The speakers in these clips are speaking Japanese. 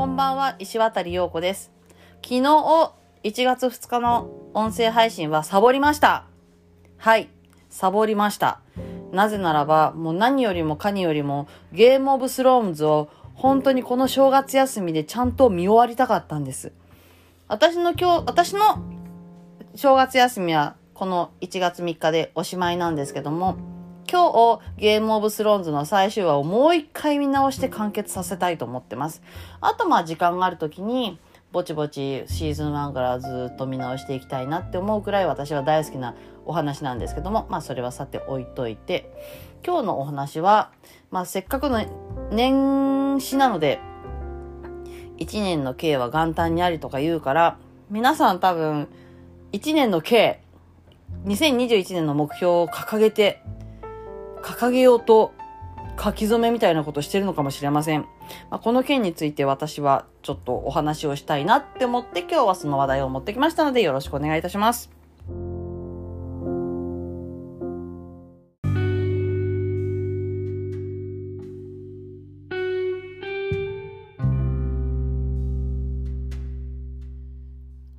こんばんは、石渡陽子です。昨日、1月2日の音声配信はサボりました。はい、サボりました。なぜならば、もう何よりもかによりも、ゲームオブスローンズを本当にこの正月休みでちゃんと見終わりたかったんです。私の今日、私の正月休みはこの1月3日でおしまいなんですけども、今日ゲームオブスローンズの最終話をもう一回見直して完結させたいと思ってます。あとまあ時間がある時にぼちぼちシーズン1からずっと見直していきたいなって思うくらい私は大好きなお話なんですけども、まあそれはさて置いといて、今日のお話は、まあせっかくの年始なので、1年の計は元旦にありとか言うから、皆さん多分1年の計、2021年の目標を掲げて、掲げようと書き初めみたいなことしてるのかもしれません。まあ、この件について私はちょっとお話をしたいなって思って今日はその話題を持ってきましたのでよろしくお願いいたします。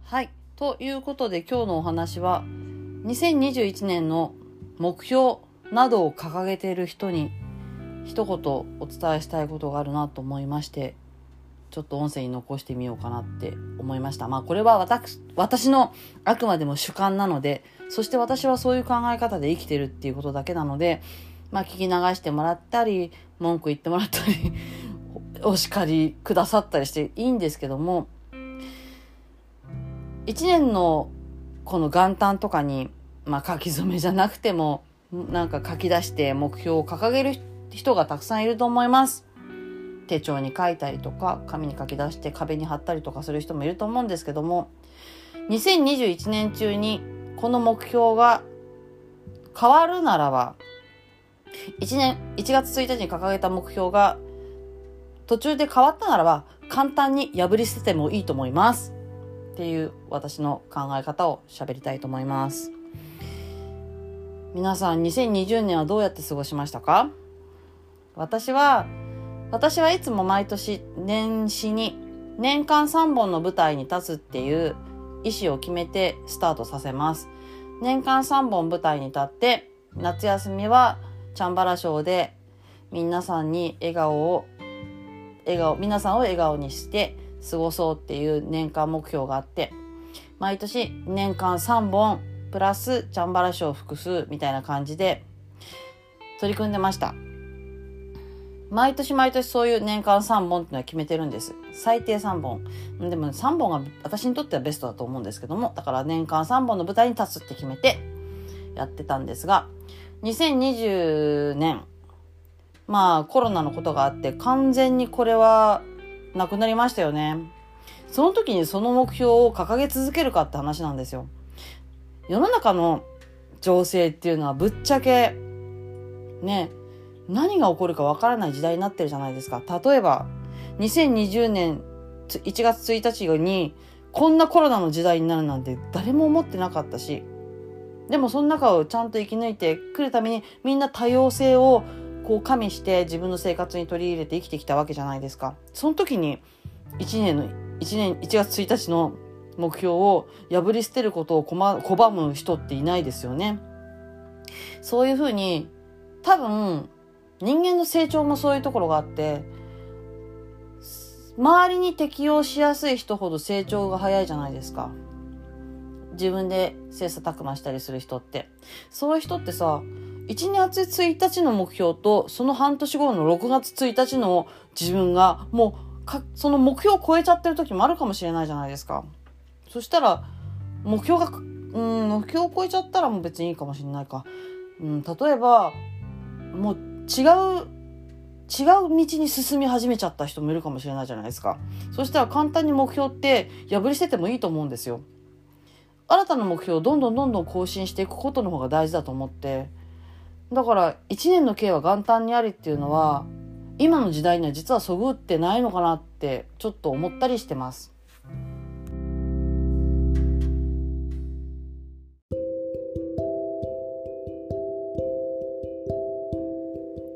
はい。ということで今日のお話は2021年の目標などを掲げている人に一言お伝えしたいことがあるなと思いましてちょっと音声に残してみようかなって思いました。まあこれは私私のあくまでも主観なのでそして私はそういう考え方で生きてるっていうことだけなのでまあ聞き流してもらったり文句言ってもらったり お叱りくださったりしていいんですけども1年のこの元旦とかに、まあ、書き初めじゃなくてもなんか書き出して目標を掲げる人がたくさんいると思います。手帳に書いたりとか紙に書き出して壁に貼ったりとかする人もいると思うんですけども。2021年中にこの目標が変わるならば1年1月1日に掲げた目標が途中で変わったならば簡単に破り捨ててもいいと思います。っていう私の考え方を喋りたいと思います。皆さん2020年はどうやって過ごしましたか？私は私はいつも毎年年始に年間3本の舞台に立つっていう意思を決めてスタートさせます。年間3本舞台に立って夏休みはチャンバラショーで皆さんに笑顔を笑顔皆さんを笑顔にして過ごそうっていう年間目標があって毎年年間3本プラスチャンバラショー複数みたいな感じで取り組んでました。毎年毎年そういう年間3本っていうのは決めてるんです。最低3本。でも3本が私にとってはベストだと思うんですけども、だから年間3本の舞台に立つって決めてやってたんですが、2020年、まあコロナのことがあって完全にこれはなくなりましたよね。その時にその目標を掲げ続けるかって話なんですよ。世の中の情勢っていうのはぶっちゃけ、ね、何が起こるかわからない時代になってるじゃないですか。例えば、2020年1月1日にこんなコロナの時代になるなんて誰も思ってなかったし、でもその中をちゃんと生き抜いてくるためにみんな多様性をこう加味して自分の生活に取り入れて生きてきたわけじゃないですか。その時に1年の、1年、1月1日の目標を破り捨てることを拒む人っていないですよね。そういうふうに多分人間の成長もそういうところがあって周りに適応しやすい人ほど成長が早いじゃないですか。自分で切磋琢磨したりする人って。そういう人ってさ1月1日の目標とその半年後の6月1日の自分がもうかその目標を超えちゃってる時もあるかもしれないじゃないですか。そしたら目標がうん目標を超えちゃったらもう別にいいかもしれないか、うん、例えばもう違う違う道に進み始めちゃった人もいるかもしれないじゃないですか。そしたら簡単に目標って破り捨ててもいいと思うんですよ。新たな目標をどんどんどんどん更新していくことの方が大事だと思って。だから1年の計は元旦にありっていうのは今の時代には実はそぐってないのかなってちょっと思ったりしてます。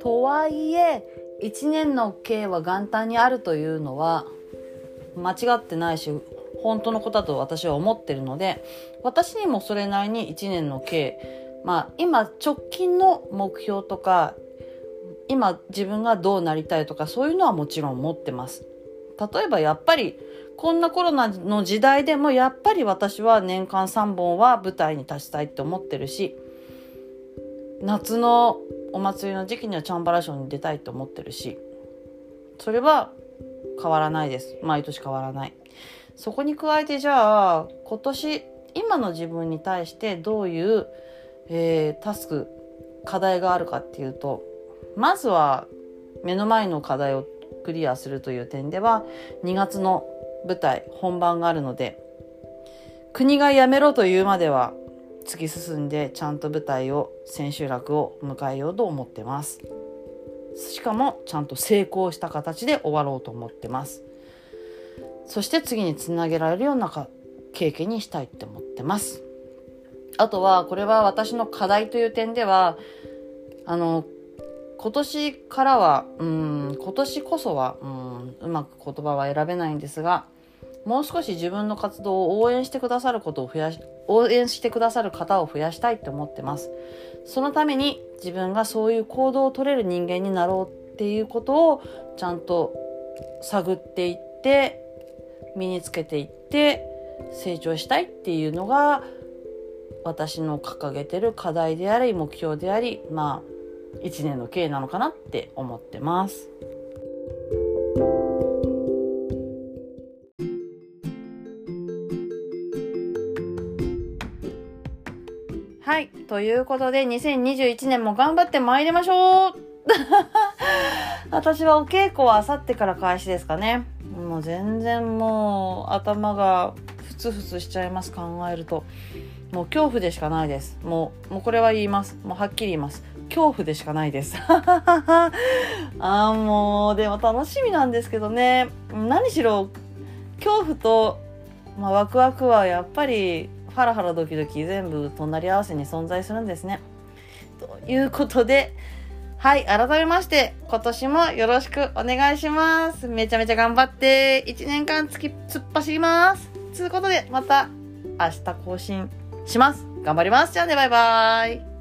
とはいえ1年の計は元旦にあるというのは間違ってないし本当のことだと私は思ってるので私にもそれなりに1年の計まあ今直近の目標とか今自分がどうなりたいとかそういうのはもちろん持ってます。例えばやっぱりこんなコロナの時代でもやっぱり私は年間3本は舞台に立ちたいって思ってるし夏のお祭りの時期にはチャンバラショーに出たいと思ってるしそれは変わらないです。毎年変わらない。そこに加えてじゃあ今年今の自分に対してどういう、えー、タスク課題があるかっていうとまずは目の前の課題をクリアするという点では2月の舞台本番があるので国がやめろというまでは突き進んでちゃんと舞台を千秋楽を迎えようと思ってます。しかもちゃんと成功した形で終わろうと思ってます。そして次につなげられるような経験にしたいって思ってます。あとはこれは私の課題という点ではあの今年からはうん今年こそはうんうまく言葉は選べないんですがもう少し自分の活動を応援してくださることを増やし、応援してくださる方を増やしたいって思ってます。そのために自分がそういう行動を取れる人間になろうっていうことをちゃんと探っていって、身につけていって成長したいっていうのが私の掲げてる課題であり目標であり、まあ一年の経営なのかなって思ってます。ということで、2021年も頑張って参りましょう 私はお稽古はあさってから開始ですかね。もう全然もう頭がふつふつしちゃいます、考えると。もう恐怖でしかないです。もう、もうこれは言います。もうはっきり言います。恐怖でしかないです。ああ、もう、でも楽しみなんですけどね。何しろ、恐怖と、まあ、ワクワクはやっぱりハラハラドキドキ全部隣り合わせに存在するんですね。ということで、はい、改めまして、今年もよろしくお願いします。めちゃめちゃ頑張って、1年間突き、突っ走ります。つうことで、また明日更新します。頑張ります。じゃあね、バイバーイ。